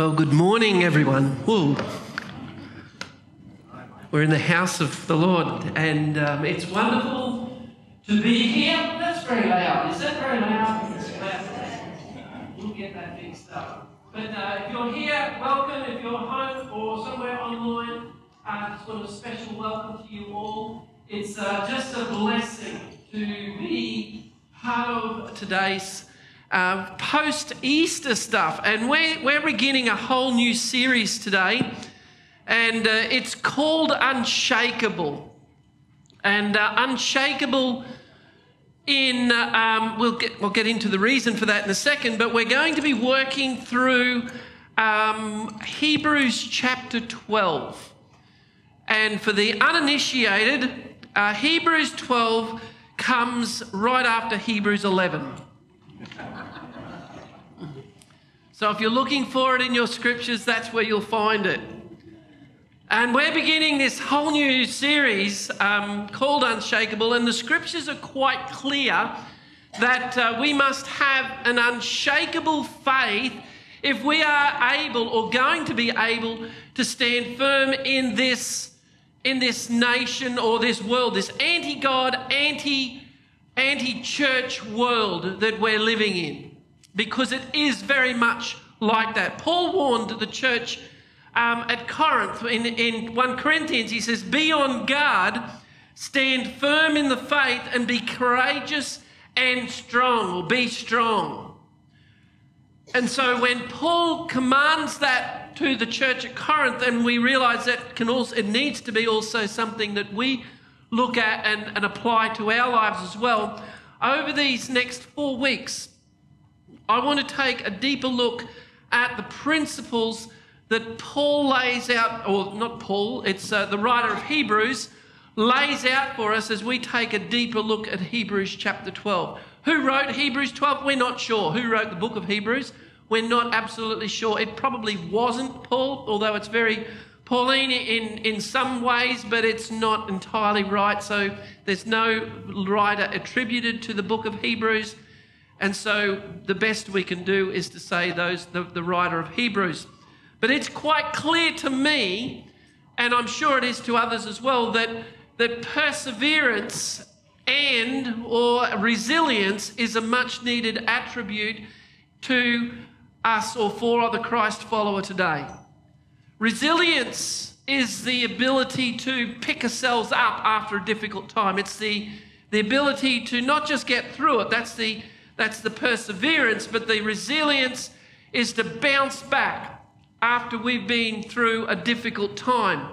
Well, good morning, everyone. We're in the house of the Lord, and um, it's wonderful to be here. That's very loud. Is that very loud? We'll get that fixed up. But uh, if you're here, welcome. If you're home or somewhere online, uh, want a special welcome to you all. It's uh, just a blessing to be part of today's uh, post Easter stuff. And we're, we're beginning a whole new series today, and uh, it's called Unshakable. And uh, Unshakable in, uh, um, we'll, get, we'll get into the reason for that in a second, but we're going to be working through um, Hebrews chapter 12. And for the uninitiated, uh, Hebrews 12 comes right after Hebrews 11. So if you're looking for it in your scriptures, that's where you'll find it. And we're beginning this whole new series um, called Unshakable, and the scriptures are quite clear that uh, we must have an unshakable faith if we are able or going to be able to stand firm in this in this nation or this world this anti-god anti anti-church world that we're living in because it is very much like that. Paul warned the church um, at Corinth in, in 1 Corinthians, he says, Be on guard, stand firm in the faith, and be courageous and strong, or be strong. And so when Paul commands that to the church at Corinth, and we realize that can also it needs to be also something that we look at and, and apply to our lives as well. Over these next four weeks, I want to take a deeper look at the principles that Paul lays out, or not Paul, it's uh, the writer of Hebrews, lays out for us as we take a deeper look at Hebrews chapter 12. Who wrote Hebrews 12? We're not sure. Who wrote the book of Hebrews? We're not absolutely sure. It probably wasn't Paul, although it's very Pauline in, in some ways, but it's not entirely right. So there's no writer attributed to the book of Hebrews. And so the best we can do is to say those the, the writer of Hebrews. But it's quite clear to me, and I'm sure it is to others as well, that, that perseverance and or resilience is a much needed attribute to us or for the Christ follower today. Resilience is the ability to pick ourselves up after a difficult time. It's the, the ability to not just get through it, that's the that's the perseverance, but the resilience is to bounce back after we've been through a difficult time.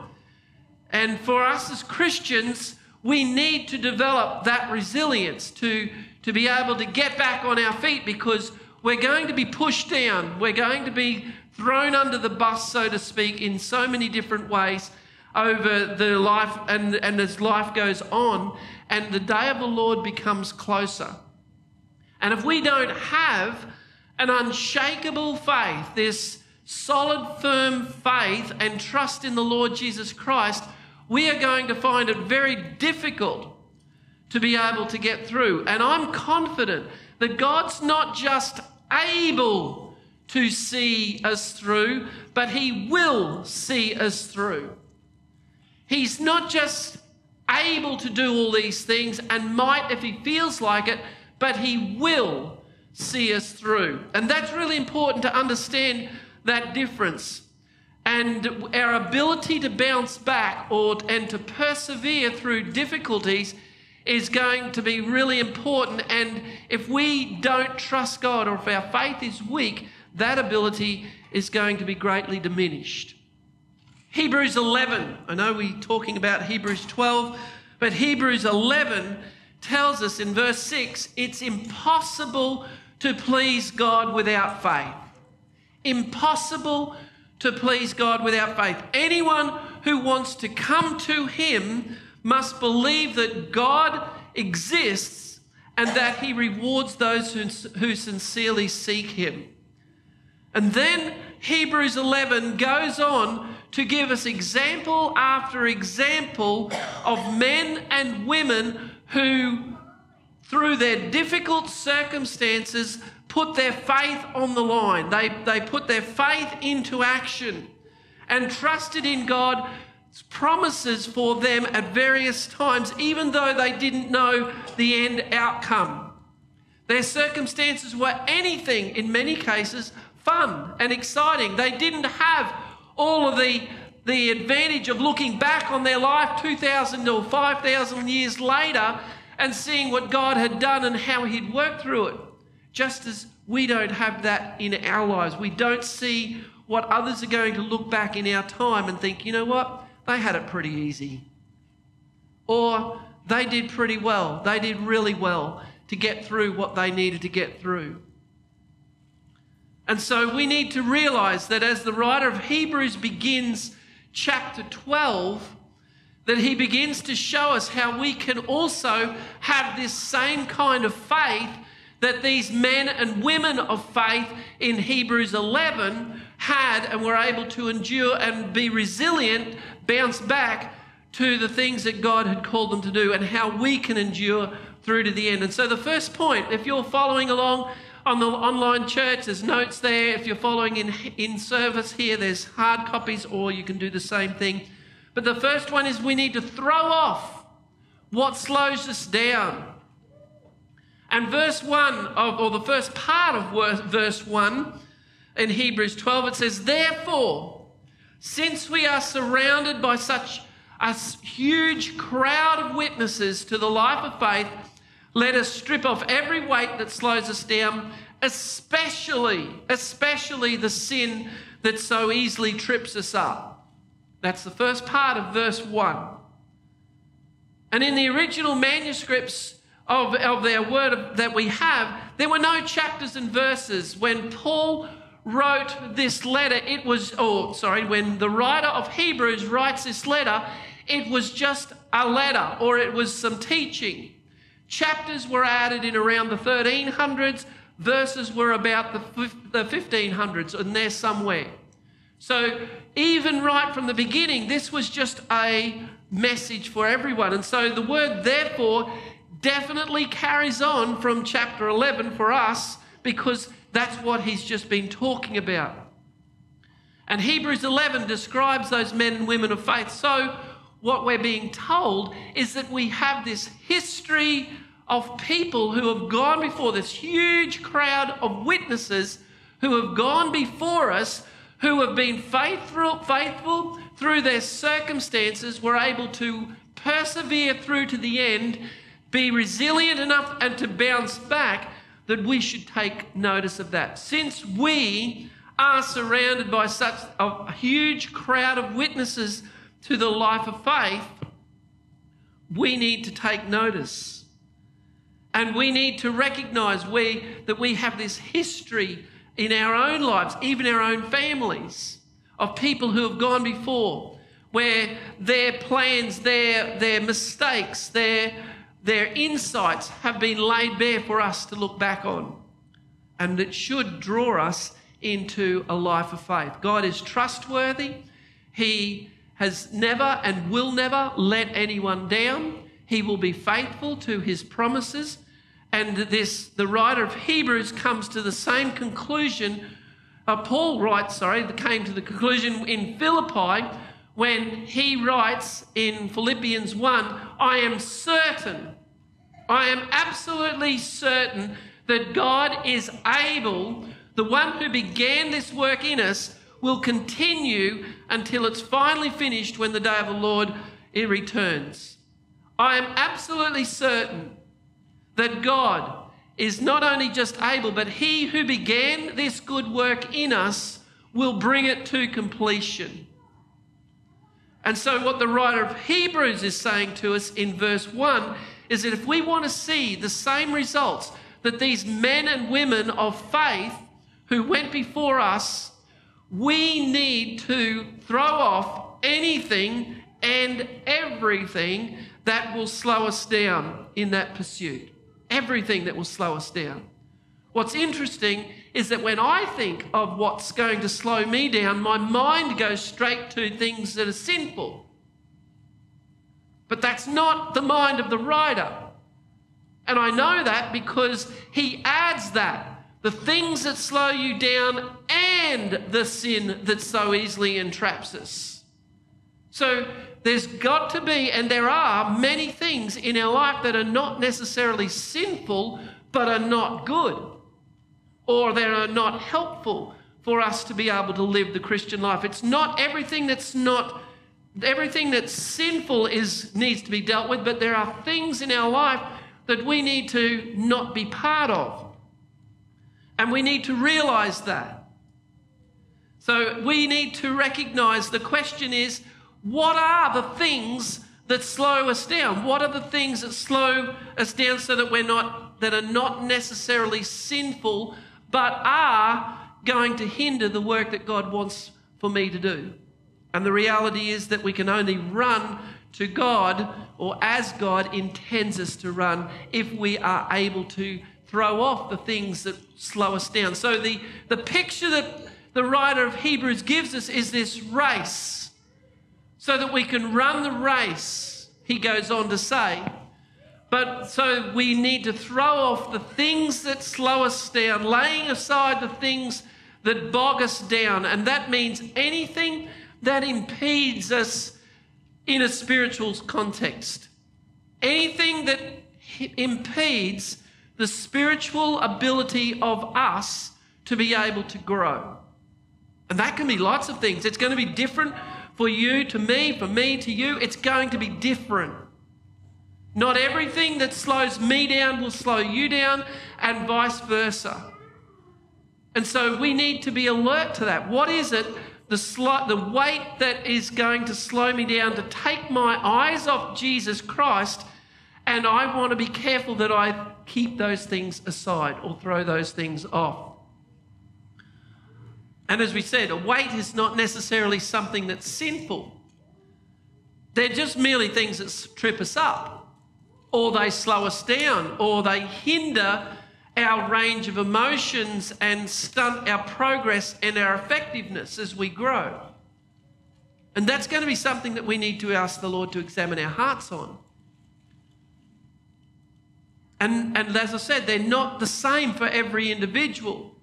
And for us as Christians, we need to develop that resilience to, to be able to get back on our feet because we're going to be pushed down. We're going to be thrown under the bus, so to speak, in so many different ways over the life and, and as life goes on, and the day of the Lord becomes closer. And if we don't have an unshakable faith, this solid, firm faith and trust in the Lord Jesus Christ, we are going to find it very difficult to be able to get through. And I'm confident that God's not just able to see us through, but He will see us through. He's not just able to do all these things and might, if He feels like it, but He will see us through. And that's really important to understand that difference. And our ability to bounce back or, and to persevere through difficulties is going to be really important. And if we don't trust God or if our faith is weak, that ability is going to be greatly diminished. Hebrews 11, I know we're talking about Hebrews 12, but Hebrews 11 tells us in verse 6 it's impossible to please God without faith. Impossible to please God without faith. Anyone who wants to come to Him must believe that God exists and that He rewards those who, who sincerely seek Him. And then Hebrews 11 goes on to give us example after example of men and women who, through their difficult circumstances, put their faith on the line. They, they put their faith into action and trusted in God's promises for them at various times, even though they didn't know the end outcome. Their circumstances were anything, in many cases, fun and exciting. They didn't have all of the, the advantage of looking back on their life 2,000 or 5,000 years later and seeing what God had done and how He'd worked through it. Just as we don't have that in our lives. We don't see what others are going to look back in our time and think, you know what? They had it pretty easy. Or they did pretty well. They did really well to get through what they needed to get through. And so we need to realize that as the writer of Hebrews begins chapter 12, that he begins to show us how we can also have this same kind of faith that these men and women of faith in Hebrews 11 had and were able to endure and be resilient, bounce back to the things that God had called them to do, and how we can endure through to the end. And so, the first point, if you're following along on the online church, there's notes there. If you're following in, in service here, there's hard copies, or you can do the same thing. But the first one is we need to throw off what slows us down. And verse 1 of, or the first part of verse 1 in Hebrews 12, it says, Therefore, since we are surrounded by such a huge crowd of witnesses to the life of faith, let us strip off every weight that slows us down, especially, especially the sin that so easily trips us up. That's the first part of verse 1. And in the original manuscripts of, of their word that we have, there were no chapters and verses. When Paul wrote this letter, it was, oh, sorry, when the writer of Hebrews writes this letter, it was just a letter or it was some teaching. Chapters were added in around the 1300s, verses were about the, the 1500s, and they're somewhere. So, even right from the beginning, this was just a message for everyone. And so, the word therefore definitely carries on from chapter 11 for us because that's what he's just been talking about. And Hebrews 11 describes those men and women of faith. So, what we're being told is that we have this history of people who have gone before this huge crowd of witnesses who have gone before us, who have been faithful, faithful through their circumstances, were able to persevere through to the end, be resilient enough, and to bounce back that we should take notice of that. Since we are surrounded by such a huge crowd of witnesses to the life of faith, we need to take notice. And we need to recognize we, that we have this history in our own lives, even our own families, of people who have gone before, where their plans, their, their mistakes, their their insights have been laid bare for us to look back on. And it should draw us into a life of faith. God is trustworthy. He has never and will never let anyone down. He will be faithful to his promises. And this, the writer of Hebrews comes to the same conclusion. Uh, Paul writes, sorry, came to the conclusion in Philippi when he writes in Philippians 1 I am certain I am absolutely certain that God is able, the one who began this work in us, will continue until it's finally finished when the day of the Lord it returns. I am absolutely certain that God is not only just able, but He who began this good work in us will bring it to completion. And so, what the writer of Hebrews is saying to us in verse 1 is that if we want to see the same results that these men and women of faith who went before us, we need to throw off anything and everything that will slow us down in that pursuit. Everything that will slow us down. What's interesting is that when I think of what's going to slow me down, my mind goes straight to things that are sinful. But that's not the mind of the writer. And I know that because he adds that. The things that slow you down and the sin that so easily entraps us. So there's got to be, and there are many things in our life that are not necessarily sinful, but are not good, or that are not helpful for us to be able to live the Christian life. It's not everything that's not everything that's sinful is needs to be dealt with, but there are things in our life that we need to not be part of. And we need to realize that. So we need to recognize the question is what are the things that slow us down? What are the things that slow us down so that we're not that are not necessarily sinful but are going to hinder the work that God wants for me to do? And the reality is that we can only run to God or as God intends us to run if we are able to throw off the things that slow us down. So the, the picture that the writer of Hebrews gives us is this race so that we can run the race, he goes on to say. But so we need to throw off the things that slow us down, laying aside the things that bog us down. And that means anything that impedes us in a spiritual context. Anything that impedes the spiritual ability of us to be able to grow. And that can be lots of things. It's going to be different for you to me, for me to you. It's going to be different. Not everything that slows me down will slow you down, and vice versa. And so we need to be alert to that. What is it, the, sl- the weight that is going to slow me down to take my eyes off Jesus Christ and I want to be careful that I keep those things aside or throw those things off. And as we said, a weight is not necessarily something that's sinful. They're just merely things that trip us up, or they slow us down, or they hinder our range of emotions and stunt our progress and our effectiveness as we grow. And that's going to be something that we need to ask the Lord to examine our hearts on. And, and as I said, they're not the same for every individual.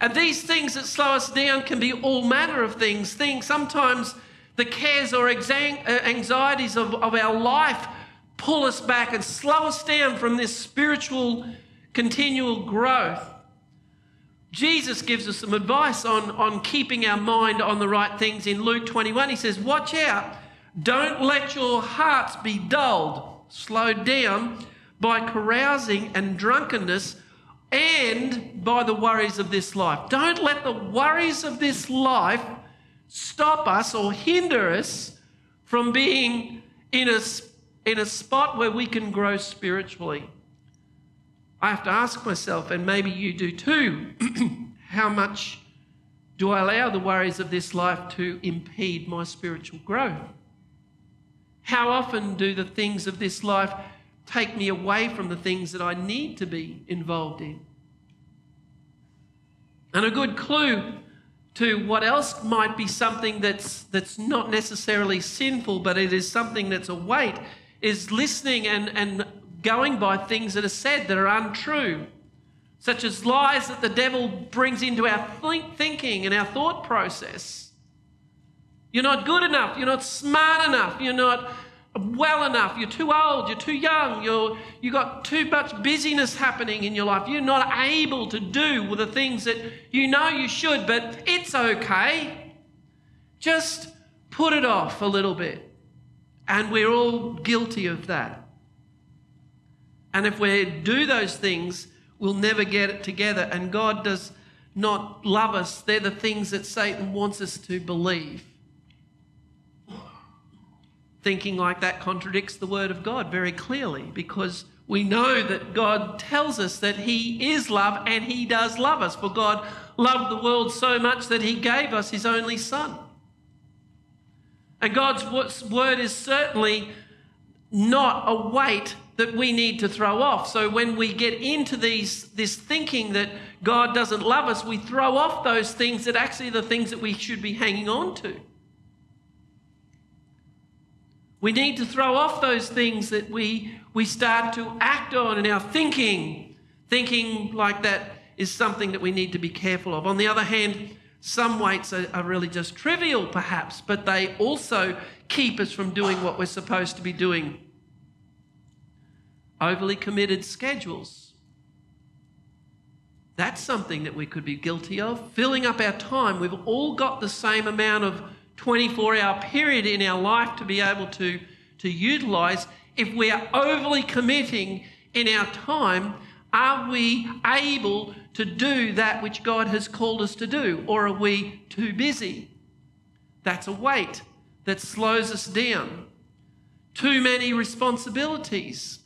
And these things that slow us down can be all manner of things. Things sometimes the cares or uh, anxieties of, of our life pull us back and slow us down from this spiritual continual growth. Jesus gives us some advice on, on keeping our mind on the right things in Luke 21. He says, Watch out, don't let your hearts be dulled, slowed down by carousing and drunkenness and by the worries of this life. Don't let the worries of this life stop us or hinder us from being in a, in a spot where we can grow spiritually. I have to ask myself, and maybe you do too, how much do I allow the worries of this life to impede my spiritual growth? How often do the things of this life take me away from the things that I need to be involved in. And a good clue to what else might be something that's, that's not necessarily sinful, but it is something that's a weight, is listening and, and going by things that are said that are untrue, such as lies that the devil brings into our thinking and our thought process. You're not good enough, you're not smart enough, you're not well enough. You're too old. You're too young. You're, you've got too much busyness happening in your life. You're not able to do the things that you know you should, but it's okay. Just put it off a little bit. And we're all guilty of that. And if we do those things, we'll never get it together. And God does not love us. They're the things that Satan wants us to believe. Thinking like that contradicts the word of God very clearly because we know that God tells us that He is love and He does love us. For God loved the world so much that He gave us His only Son. And God's word is certainly not a weight that we need to throw off. So when we get into these, this thinking that God doesn't love us, we throw off those things that actually are the things that we should be hanging on to. We need to throw off those things that we, we start to act on in our thinking. Thinking like that is something that we need to be careful of. On the other hand, some weights are, are really just trivial, perhaps, but they also keep us from doing what we're supposed to be doing. Overly committed schedules. That's something that we could be guilty of. Filling up our time. We've all got the same amount of 24 hour period in our life to be able to, to utilize. If we are overly committing in our time, are we able to do that which God has called us to do? Or are we too busy? That's a weight that slows us down. Too many responsibilities.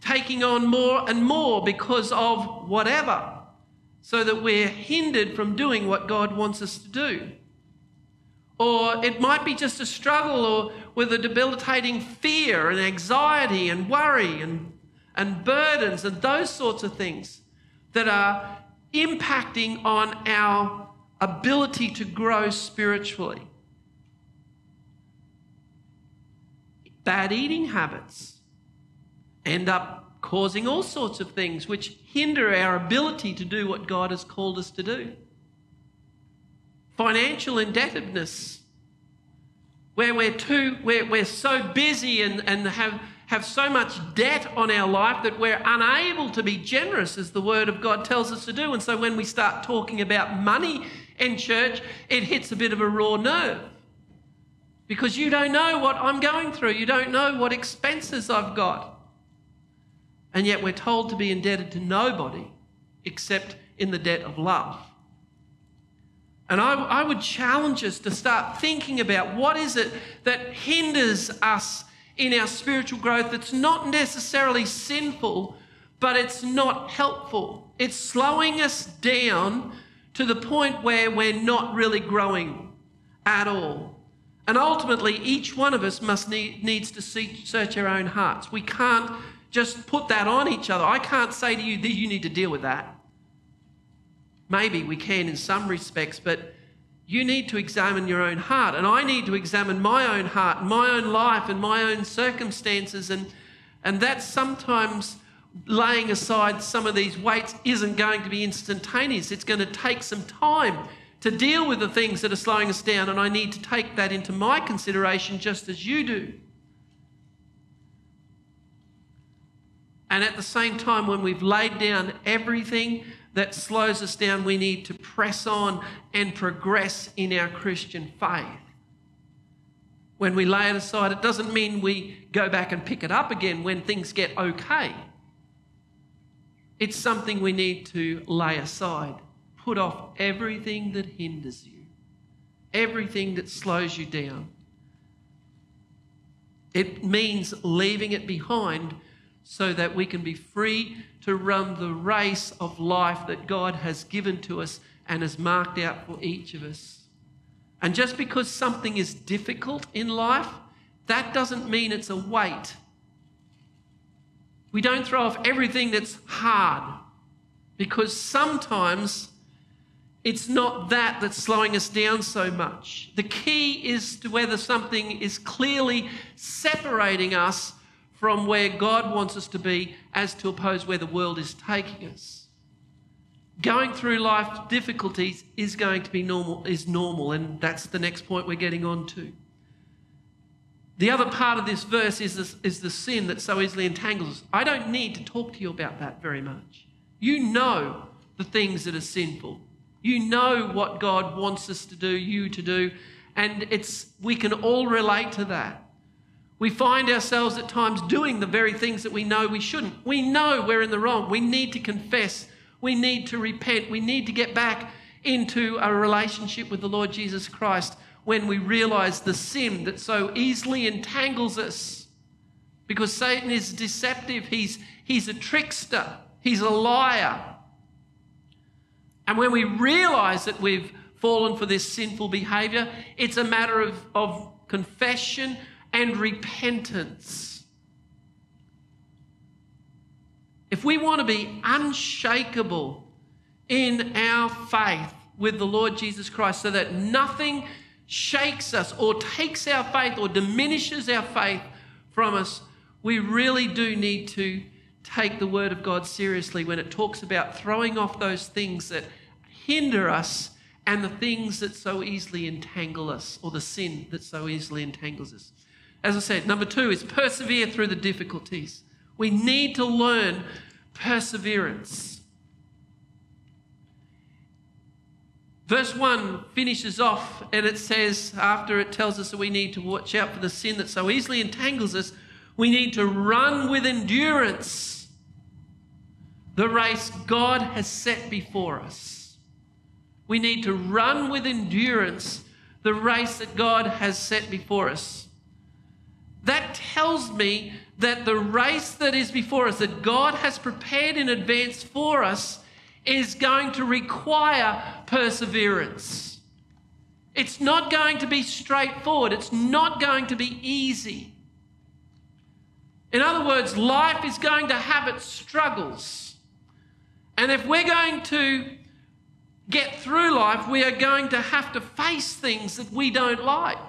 Taking on more and more because of whatever, so that we're hindered from doing what God wants us to do. Or it might be just a struggle or with a debilitating fear and anxiety and worry and, and burdens and those sorts of things that are impacting on our ability to grow spiritually. Bad eating habits end up causing all sorts of things which hinder our ability to do what God has called us to do financial indebtedness, where we're too, we're, we're so busy and, and have, have so much debt on our life that we're unable to be generous as the Word of God tells us to do. And so when we start talking about money in church, it hits a bit of a raw nerve. Because you don't know what I'm going through. You don't know what expenses I've got. And yet we're told to be indebted to nobody except in the debt of love. And I, I, would challenge us to start thinking about what is it that hinders us in our spiritual growth that's not necessarily sinful, but it's not helpful. It's slowing us down to the point where we're not really growing at all. And ultimately, each one of us must need, needs to search our own hearts. We can't just put that on each other. I can't say to you that you need to deal with that. Maybe we can in some respects, but you need to examine your own heart. And I need to examine my own heart, my own life, and my own circumstances. And, and that's sometimes laying aside some of these weights isn't going to be instantaneous. It's going to take some time to deal with the things that are slowing us down. And I need to take that into my consideration just as you do. And at the same time, when we've laid down everything that slows us down, we need to press on and progress in our Christian faith. When we lay it aside, it doesn't mean we go back and pick it up again when things get okay. It's something we need to lay aside. Put off everything that hinders you, everything that slows you down. It means leaving it behind so that we can be free to run the race of life that God has given to us and has marked out for each of us. And just because something is difficult in life, that doesn't mean it's a weight. We don't throw off everything that's hard because sometimes it's not that that's slowing us down so much. The key is to whether something is clearly separating us from where God wants us to be as to oppose where the world is taking us. Going through life difficulties is going to be normal, is normal, and that's the next point we're getting on to. The other part of this verse is, this, is the sin that so easily entangles us. I don't need to talk to you about that very much. You know the things that are sinful. You know what God wants us to do, you to do, and it's we can all relate to that. We find ourselves at times doing the very things that we know we shouldn't. We know we're in the wrong. We need to confess. We need to repent. We need to get back into a relationship with the Lord Jesus Christ when we realize the sin that so easily entangles us. Because Satan is deceptive, he's, he's a trickster, he's a liar. And when we realize that we've fallen for this sinful behavior, it's a matter of, of confession and repentance. If we want to be unshakable in our faith with the Lord Jesus Christ so that nothing shakes us or takes our faith or diminishes our faith from us, we really do need to take the Word of God seriously when it talks about throwing off those things that hinder us and the things that so easily entangle us, or the sin that so easily entangles us. As I said, number two is persevere through the difficulties. We need to learn perseverance. Verse 1 finishes off and it says, after it tells us that we need to watch out for the sin that so easily entangles us, we need to run with endurance the race God has set before us. We need to run with endurance the race that God has set before us. That tells me that the race that is before us, that God has prepared in advance for us, is going to require perseverance. It's not going to be straightforward, it's not going to be easy. In other words, life is going to have its struggles. And if we're going to get through life, we are going to have to face things that we don't like.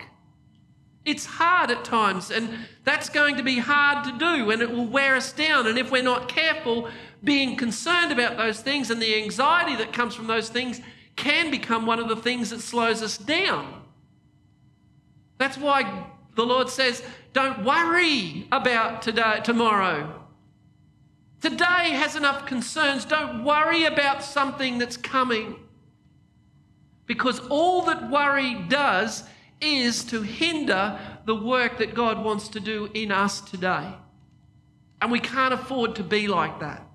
It's hard at times, and that's going to be hard to do, and it will wear us down. And if we're not careful, being concerned about those things and the anxiety that comes from those things can become one of the things that slows us down. That's why the Lord says, don't worry about today, tomorrow. Today has enough concerns. Don't worry about something that's coming. Because all that worry does is to hinder the work that God wants to do in us today. And we can't afford to be like that.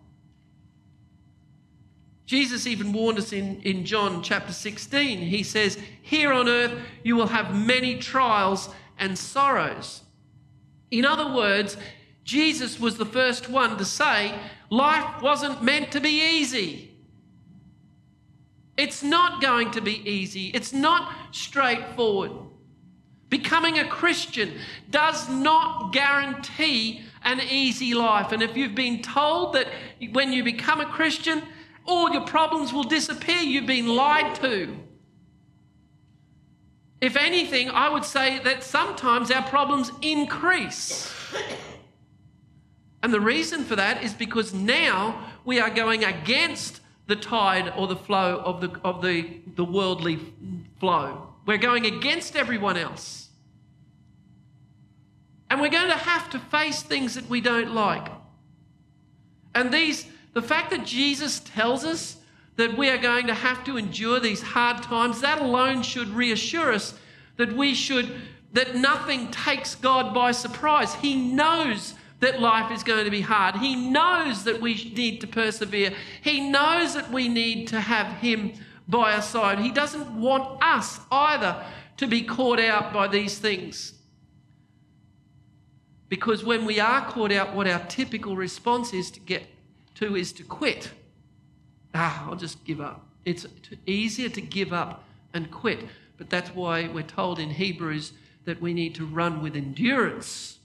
Jesus even warned us in, in John chapter 16. He says, Here on earth you will have many trials and sorrows. In other words, Jesus was the first one to say, Life wasn't meant to be easy. It's not going to be easy, it's not straightforward. Becoming a Christian does not guarantee an easy life. And if you've been told that when you become a Christian, all your problems will disappear. You've been lied to. If anything, I would say that sometimes our problems increase. And the reason for that is because now we are going against the tide or the flow of the, of the, the worldly flow. We're going against everyone else. And we're going to have to face things that we don't like. And these the fact that Jesus tells us that we are going to have to endure these hard times, that alone should reassure us that we should, that nothing takes God by surprise. He knows that life is going to be hard. He knows that we need to persevere. He knows that we need to have Him by our side. He doesn't want us either to be caught out by these things. Because when we are caught out, what our typical response is to get to is to quit. Ah, I'll just give up. It's easier to give up and quit. But that's why we're told in Hebrews that we need to run with endurance.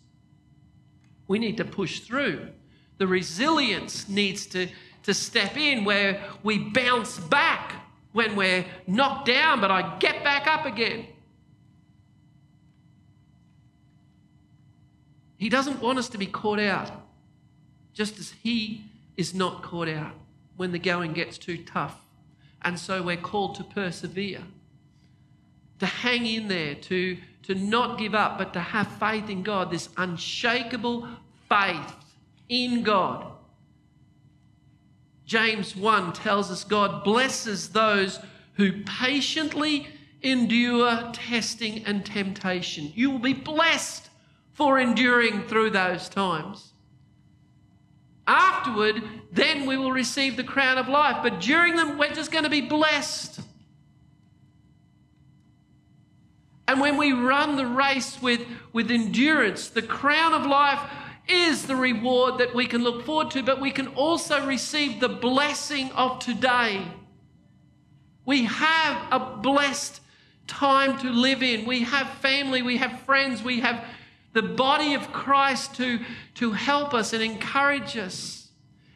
We need to push through. The resilience needs to, to step in where we bounce back when we're knocked down, but I get back up again. He doesn't want us to be caught out, just as He is not caught out when the going gets too tough. And so we're called to persevere, to hang in there, to, to not give up, but to have faith in God, this unshakable faith in God. James 1 tells us God blesses those who patiently endure testing and temptation. You will be blessed for enduring through those times. Afterward, then we will receive the crown of life. But during them, we're just going to be blessed. And when we run the race with, with endurance, the crown of life is the reward that we can look forward to, but we can also receive the blessing of today. We have a blessed time to live in. We have family, we have friends, we have the body of Christ to, to help us and encourage us.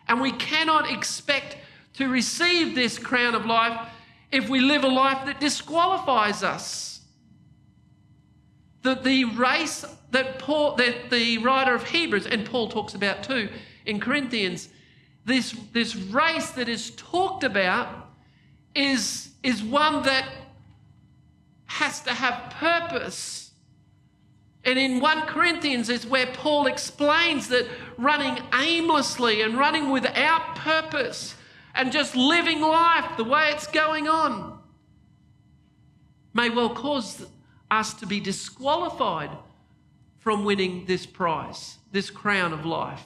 And we cannot expect to receive this crown of life if we live a life that disqualifies us. The, the race that Paul, that the writer of Hebrews, and Paul talks about too, in Corinthians, this, this race that is talked about is, is one that has to have purpose. And in 1 Corinthians is where Paul explains that running aimlessly and running without purpose and just living life the way it's going on may well cause us to be disqualified from winning this prize, this crown of life.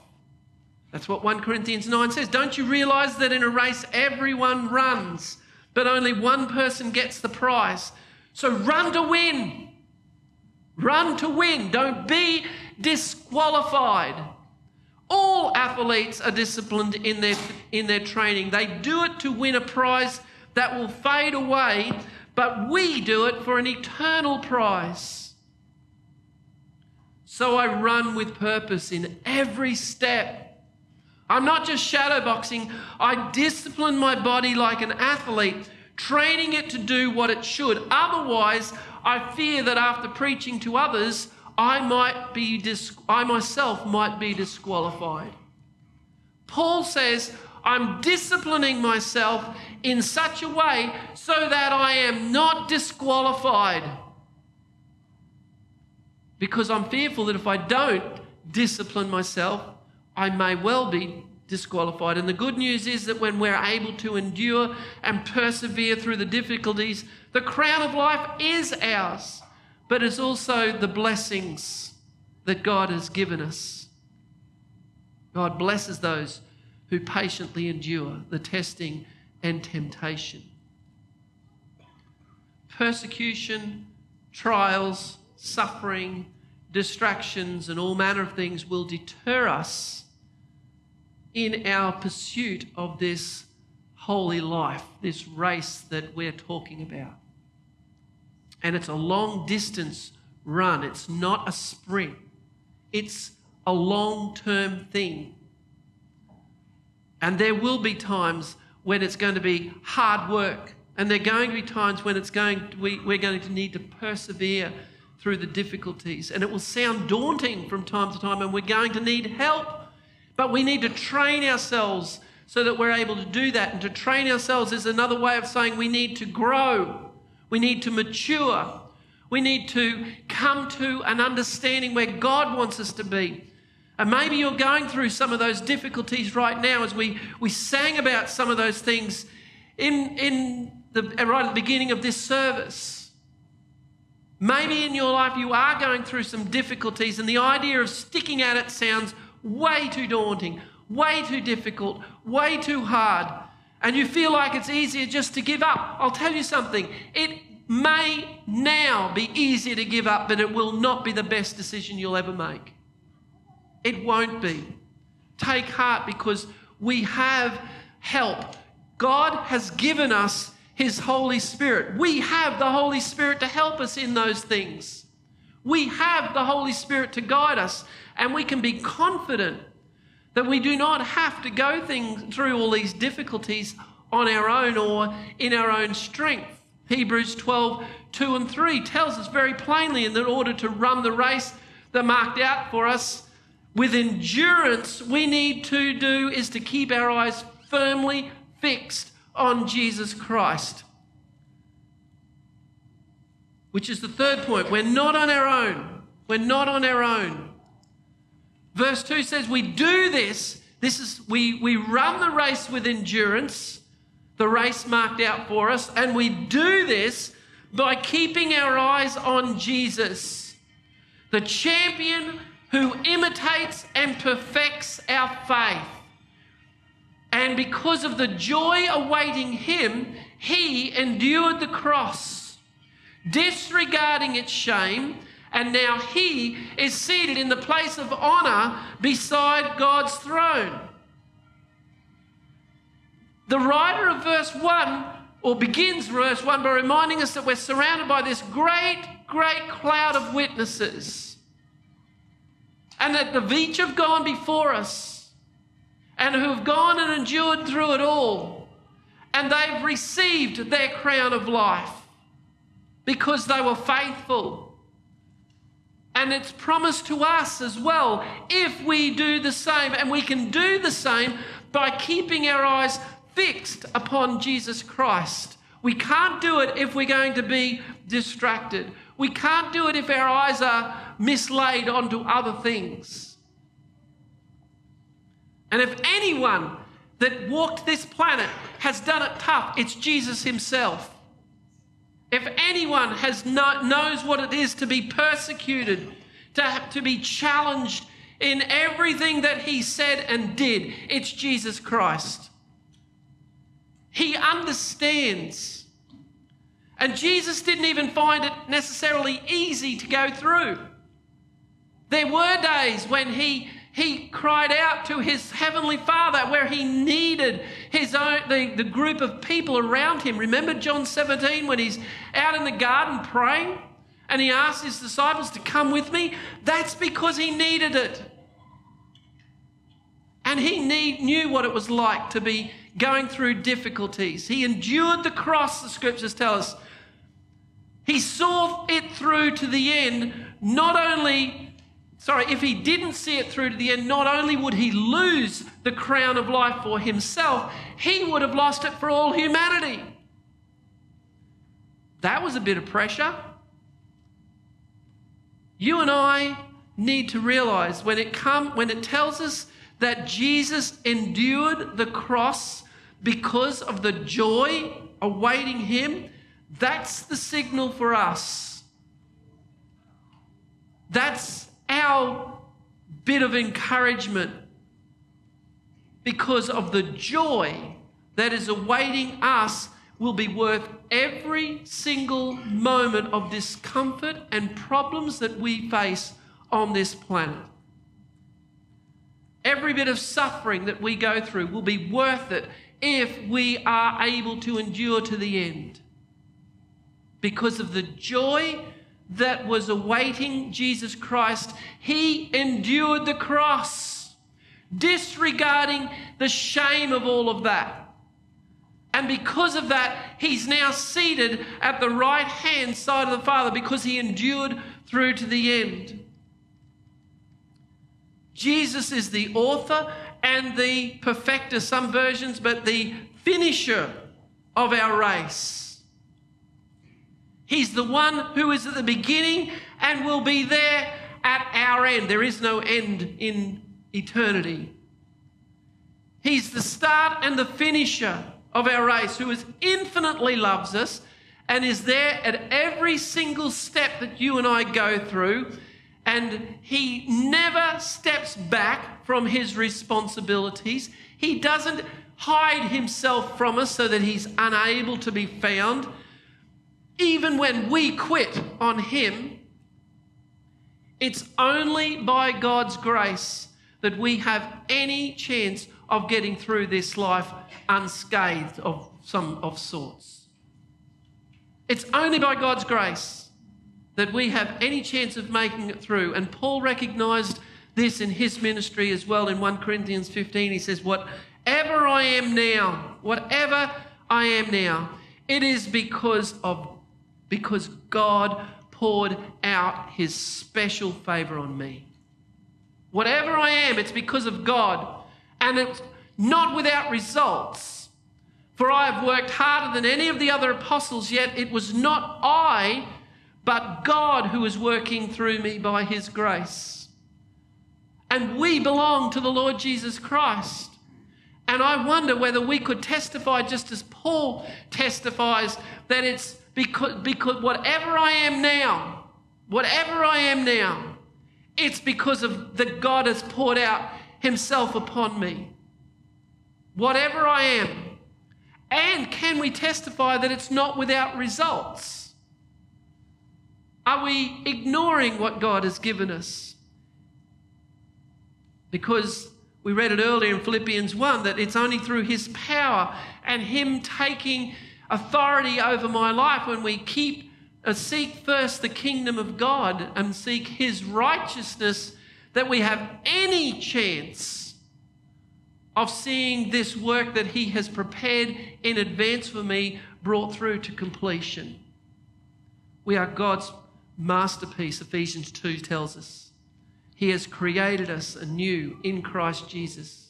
That's what 1 Corinthians 9 says. Don't you realize that in a race everyone runs, but only one person gets the prize? So run to win. Run to win. Don't be disqualified. All athletes are disciplined in their, in their training. They do it to win a prize that will fade away, but we do it for an eternal prize. So I run with purpose in every step. I'm not just shadowboxing, I discipline my body like an athlete, training it to do what it should. Otherwise, I fear that after preaching to others, I might be dis- I myself might be disqualified. Paul says, I'm disciplining myself in such a way so that I am not disqualified. Because I'm fearful that if I don't discipline myself, I may well be disqualified. And the good news is that when we're able to endure and persevere through the difficulties, the crown of life is ours but it's also the blessings that God has given us. God blesses those who patiently endure the testing and temptation. Persecution, trials, suffering, distractions, and all manner of things will deter us in our pursuit of this holy life, this race that we're talking about and it's a long distance run. It's not a sprint, it's a long term thing. And there will be times when it's going to be hard work, and there are going to be times when it's going to, we, we're going to need to persevere through the difficulties. And it will sound daunting from time to time, and we're going to need help. But we need to train ourselves so that we're able to do that. And to train ourselves is another way of saying we need to grow. We need to mature. We need to come to an understanding where God wants us to be. And maybe you're going through some of those difficulties right now as we, we sang about some of those things in, in the, right at the beginning of this service. Maybe in your life you are going through some difficulties, and the idea of sticking at it sounds way too daunting, way too difficult, way too hard and you feel like it's easier just to give up, I'll tell you something. It may now be easier to give up, but it will not be the best decision you'll ever make. It won't be. Take heart because we have help. God has given us His Holy Spirit. We have the Holy Spirit to help us in those things. We have the Holy Spirit to guide us, and we can be confident that we do not have to go things, through all these difficulties on our own or in our own strength. Hebrews 12, 2 and 3 tells us very plainly in order to run the race that marked out for us with endurance, we need to do is to keep our eyes firmly fixed on Jesus Christ. Which is the third point. We're not on our own. We're not on our own. Verse 2 says, We do this. This is we, we run the race with endurance, the race marked out for us, and we do this by keeping our eyes on Jesus, the champion who imitates and perfects our faith. And because of the joy awaiting him, he endured the cross, disregarding its shame and now he is seated in the place of honor beside God's throne. The writer of verse 1, or begins verse 1 by reminding us that we're surrounded by this great, great cloud of witnesses. And that the each have gone before us and who have gone and endured through it all. And they've received their crown of life because they were faithful And it's promised to us as well if we do the same. And we can do the same by keeping our eyes fixed upon Jesus Christ. We can't do it if we're going to be distracted. We can't do it if our eyes are mislaid onto other things. And if anyone that walked this planet has done it tough, it's Jesus himself. If anyone has no, knows what it is to be persecuted, to, to be challenged in everything that he said and did, it's Jesus Christ. He understands. And Jesus didn't even find it necessarily easy to go through. There were days when he he cried out to his heavenly father where he needed his own the, the group of people around him. Remember john 17 when he's out in the garden praying and he asked his disciples to come with me? That's because he needed it. And he need, knew what it was like to be going through difficulties. He endured the cross the scriptures tell us. He saw it through to the end. Not only sorry, if he didn't see it through to the end, not only would he lose the crown of life for himself, he would have lost it for all humanity. That was a bit of pressure. You and I need to realize when it come when it tells us that Jesus endured the cross because of the joy awaiting him, that's the signal for us. That's our bit of encouragement because of the joy that is awaiting us will be worth every single moment of discomfort and problems that we face on this planet. Every bit of suffering that we go through will be worth it if we are able to endure to the end because of the joy that was awaiting Jesus Christ, he endured the cross, disregarding the shame of all of that. And because of that, he's now seated at the right hand side of the Father because he endured through to the end. Jesus is the author and the perfecter, some versions, but the finisher of our race. He's the one who is at the beginning and will be there at our end. There is no end in eternity. He's the start and the finisher of our race, who is infinitely loves us and is there at every single step that you and I go through. And he never steps back from his responsibilities. He doesn't hide himself from us so that he's unable to be found even when we quit on Him, it's only by God's grace that we have any chance of getting through this life unscathed of some of sorts. It's only by God's grace that we have any chance of making it through. And Paul recognized this in his ministry as well in 1 Corinthians 15. He says, Whatever I am now, whatever I am now, it is because of because God poured out his special favor on me. Whatever I am, it's because of God. And it's not without results. For I have worked harder than any of the other apostles, yet it was not I, but God who is working through me by his grace. And we belong to the Lord Jesus Christ. And I wonder whether we could testify just as Paul testifies that it's because, because whatever I am now, whatever I am now, it's because of that God has poured out Himself upon me. Whatever I am. And can we testify that it's not without results? Are we ignoring what God has given us? Because we read it earlier in Philippians 1 that it's only through His power and Him taking authority over my life when we keep uh, seek first the kingdom of God and seek his righteousness that we have any chance of seeing this work that he has prepared in advance for me brought through to completion. We are God's masterpiece, Ephesians 2 tells us. He has created us anew in Christ Jesus.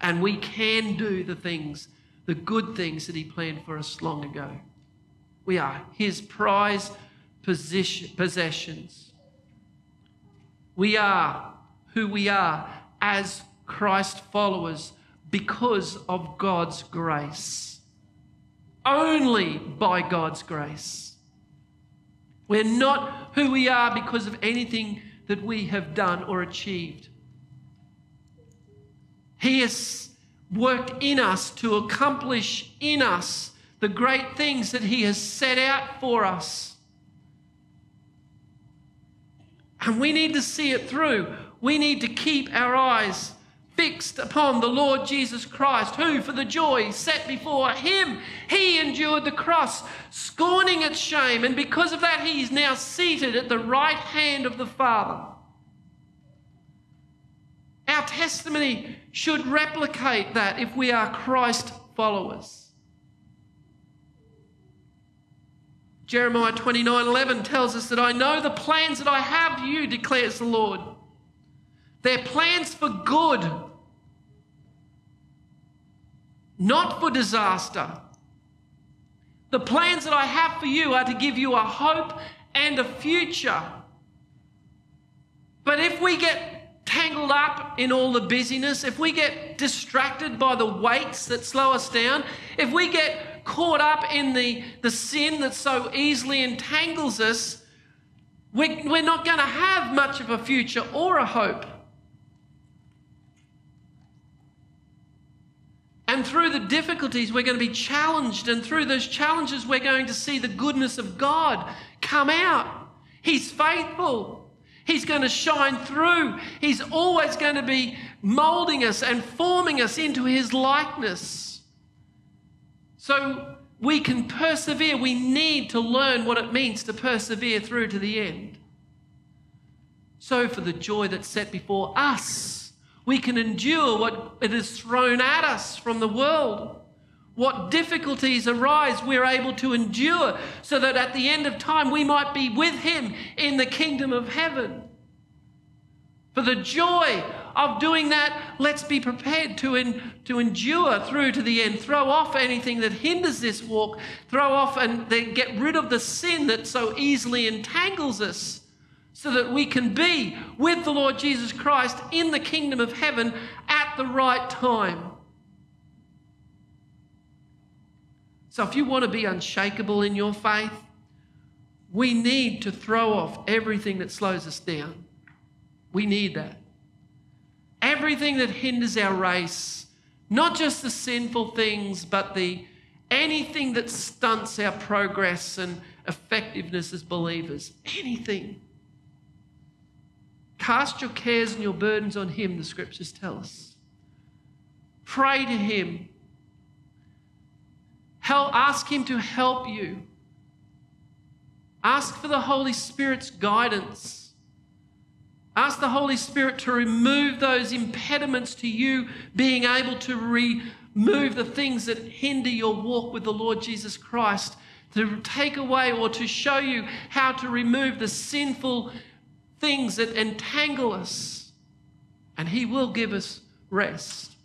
And we can do the things, the good things that He planned for us long ago. We are His prize possessions. We are who we are as Christ followers because of God's grace. Only by God's grace. We're not who we are because of anything that we have done or achieved. He has worked in us to accomplish in us the great things that He has set out for us. And we need to see it through. We need to keep our eyes fixed upon the Lord Jesus Christ, who, for the joy set before him, he endured the cross, scorning its shame, and because of that, he is now seated at the right hand of the Father. Our testimony should replicate that if we are Christ followers. Jeremiah 29 11 tells us that I know the plans that I have for you, declares the Lord they're plans for good, not for disaster. The plans that I have for you are to give you a hope and a future. But if we get tangled up in all the busyness, if we get distracted by the weights that slow us down, if we get caught up in the, the sin that so easily entangles us, we're, we're not going to have much of a future or a hope. And through the difficulties, we're going to be challenged. And through those challenges, we're going to see the goodness of God come out. He's faithful. He's going to shine through. He's always going to be molding us and forming us into His likeness. So we can persevere. We need to learn what it means to persevere through to the end. So, for the joy that's set before us, we can endure what it is thrown at us from the world. What difficulties arise, we're able to endure so that at the end of time we might be with Him in the kingdom of heaven. For the joy of doing that, let's be prepared to, to endure through to the end. Throw off anything that hinders this walk. Throw off and then get rid of the sin that so easily entangles us so that we can be with the Lord Jesus Christ in the kingdom of heaven at the right time. So, if you want to be unshakable in your faith, we need to throw off everything that slows us down. We need that. Everything that hinders our race, not just the sinful things, but the anything that stunts our progress and effectiveness as believers. Anything. Cast your cares and your burdens on Him, the scriptures tell us. Pray to Him. Help, ask Him to help you. Ask for the Holy Spirit's guidance. Ask the Holy Spirit to remove those impediments to you being able to remove the things that hinder your walk with the Lord Jesus Christ, to take away or to show you how to remove the sinful things that entangle us, and He will give us rest.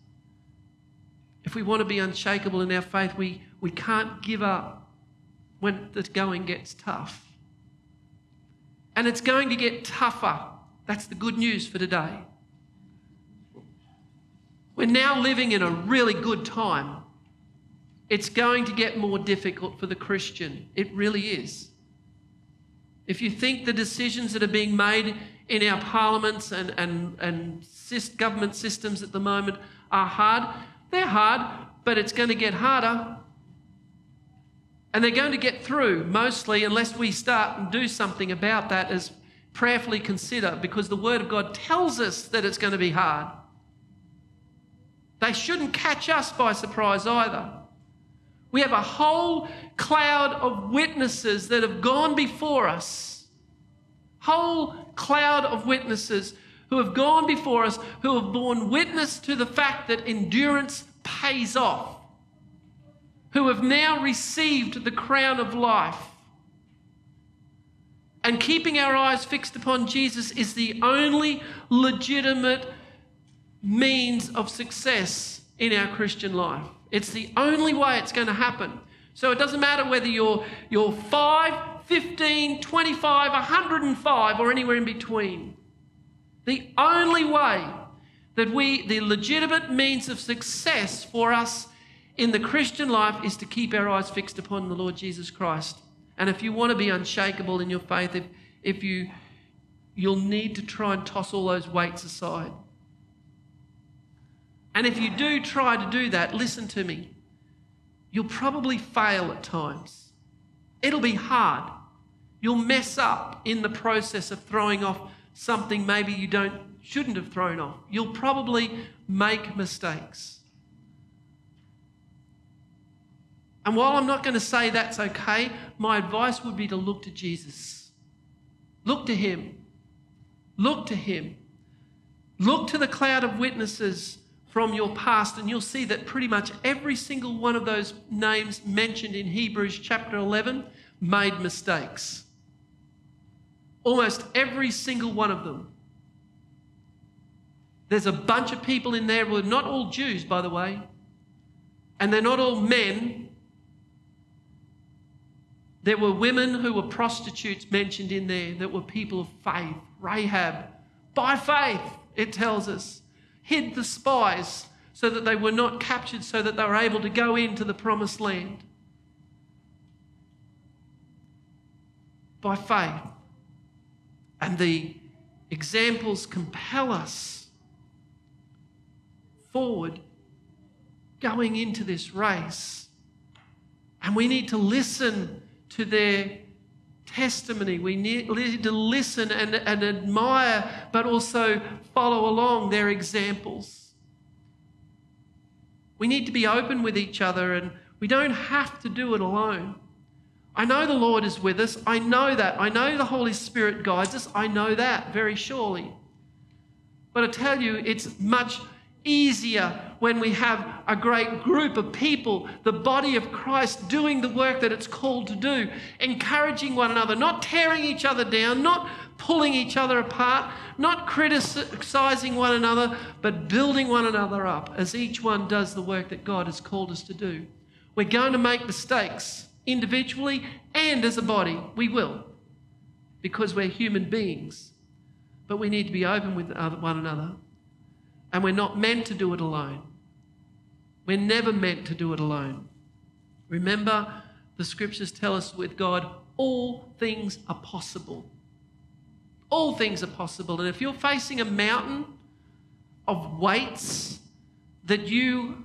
If we want to be unshakable in our faith, we, we can't give up when the going gets tough. And it's going to get tougher. That's the good news for today. We're now living in a really good time. It's going to get more difficult for the Christian. It really is. If you think the decisions that are being made in our parliaments and, and, and government systems at the moment are hard, they're hard, but it's going to get harder. And they're going to get through mostly unless we start and do something about that as prayerfully consider because the Word of God tells us that it's going to be hard. They shouldn't catch us by surprise either. We have a whole cloud of witnesses that have gone before us. Whole cloud of witnesses who have gone before us, who have borne witness to the fact that endurance pays off, who have now received the crown of life. And keeping our eyes fixed upon Jesus is the only legitimate means of success in our Christian life. It's the only way it's going to happen. So it doesn't matter whether you're, you're 5, 15, 25, 105, or anywhere in between. The only way that we, the legitimate means of success for us in the Christian life is to keep our eyes fixed upon the Lord Jesus Christ. And if you want to be unshakable in your faith, if, if you, you'll need to try and toss all those weights aside. And if you do try to do that, listen to me, you'll probably fail at times. It'll be hard. You'll mess up in the process of throwing off something maybe you don't shouldn't have thrown off. You'll probably make mistakes. And while I'm not going to say that's okay, my advice would be to look to Jesus. Look to Him. Look to Him. Look to the cloud of witnesses from your past, and you'll see that pretty much every single one of those names mentioned in Hebrews chapter 11 made mistakes. Almost every single one of them. There's a bunch of people in there, well, not all Jews, by the way, and they're not all men. There were women who were prostitutes mentioned in there that were people of faith. Rahab, by faith, it tells us hid the spies so that they were not captured, so that they were able to go into the promised land. By faith. And the examples compel us forward going into this race. And we need to listen to their testimony. We need to listen and, and admire, but also follow along their examples. We need to be open with each other, and we don't have to do it alone. I know the Lord is with us. I know that. I know the Holy Spirit guides us. I know that very surely. But I tell you, it's much easier when we have a great group of people, the body of Christ, doing the work that it's called to do, encouraging one another, not tearing each other down, not pulling each other apart, not criticizing one another, but building one another up as each one does the work that God has called us to do. We're going to make mistakes individually and as a body. We will, because we're human beings. But we need to be open with one another and we're not meant to do it alone. We're never meant to do it alone. Remember, the scriptures tell us with God, all things are possible. All things are possible. And if you're facing a mountain of weights that you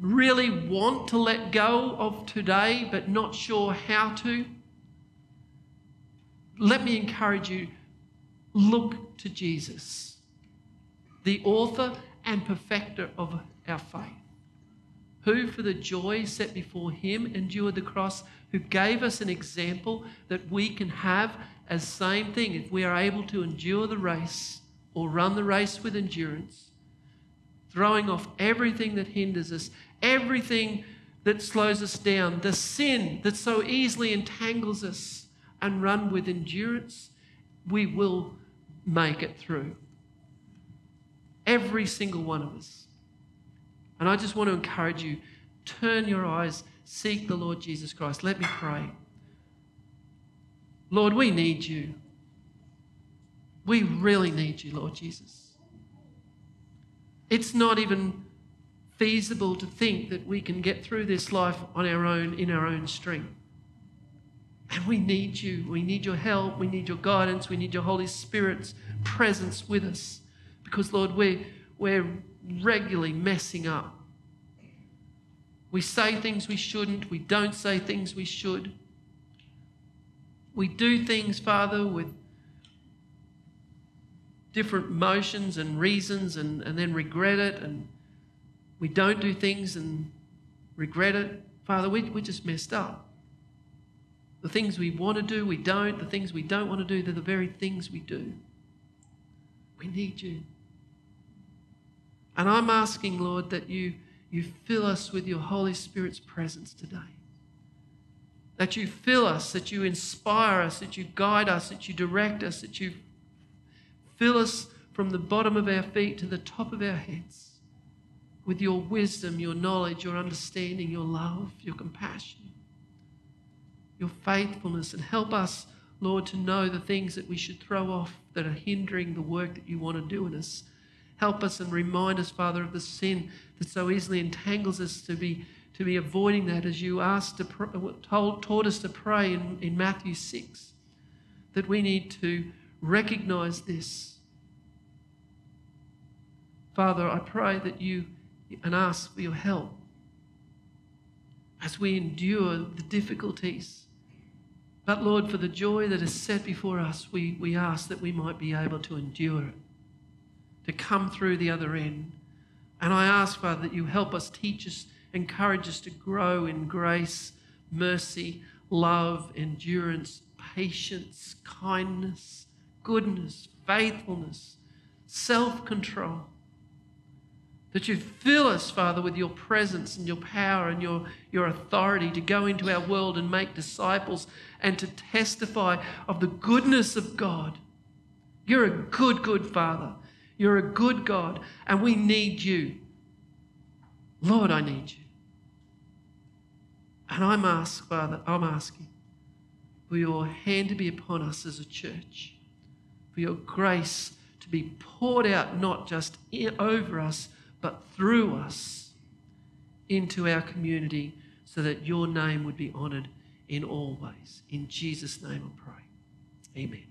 really want to let go of today, but not sure how to, let me encourage you look to Jesus the author and perfecter of our faith, who for the joy set before him endured the cross, who gave us an example that we can have as same thing if we are able to endure the race or run the race with endurance, throwing off everything that hinders us, everything that slows us down, the sin that so easily entangles us, and run with endurance, we will make it through. Every single one of us. And I just want to encourage you turn your eyes, seek the Lord Jesus Christ. Let me pray. Lord, we need you. We really need you, Lord Jesus. It's not even feasible to think that we can get through this life on our own, in our own strength. And we need you. We need your help. We need your guidance. We need your Holy Spirit's presence with us. Because, Lord, we're, we're regularly messing up. We say things we shouldn't, we don't say things we should. We do things, Father, with different motions and reasons and, and then regret it, and we don't do things and regret it. Father, we, we just messed up. The things we want to do, we don't. The things we don't want to do, they're the very things we do. We need you. And I'm asking, Lord, that you, you fill us with your Holy Spirit's presence today. that you fill us, that you inspire us, that you guide us, that you direct us, that you fill us from the bottom of our feet to the top of our heads with your wisdom, your knowledge, your understanding, your love, your compassion, your faithfulness, and help us, Lord, to know the things that we should throw off that are hindering the work that you want to do in us. Help us and remind us, Father, of the sin that so easily entangles us to be to be avoiding that as you asked to uh, told, taught us to pray in, in Matthew 6 that we need to recognize this. Father, I pray that you and ask for your help as we endure the difficulties. But Lord, for the joy that is set before us, we, we ask that we might be able to endure it, to come through the other end. And I ask, Father, that you help us, teach us encourage us to grow in grace, mercy, love, endurance, patience, kindness, goodness, faithfulness, self control. That you fill us, Father, with your presence and your power and your, your authority to go into our world and make disciples and to testify of the goodness of God. You're a good, good Father. You're a good God, and we need you. Lord, I need you. And I'm asking, Father, I'm asking for your hand to be upon us as a church, for your grace to be poured out not just over us, but through us into our community so that your name would be honoured in all ways. In Jesus' name I pray. Amen.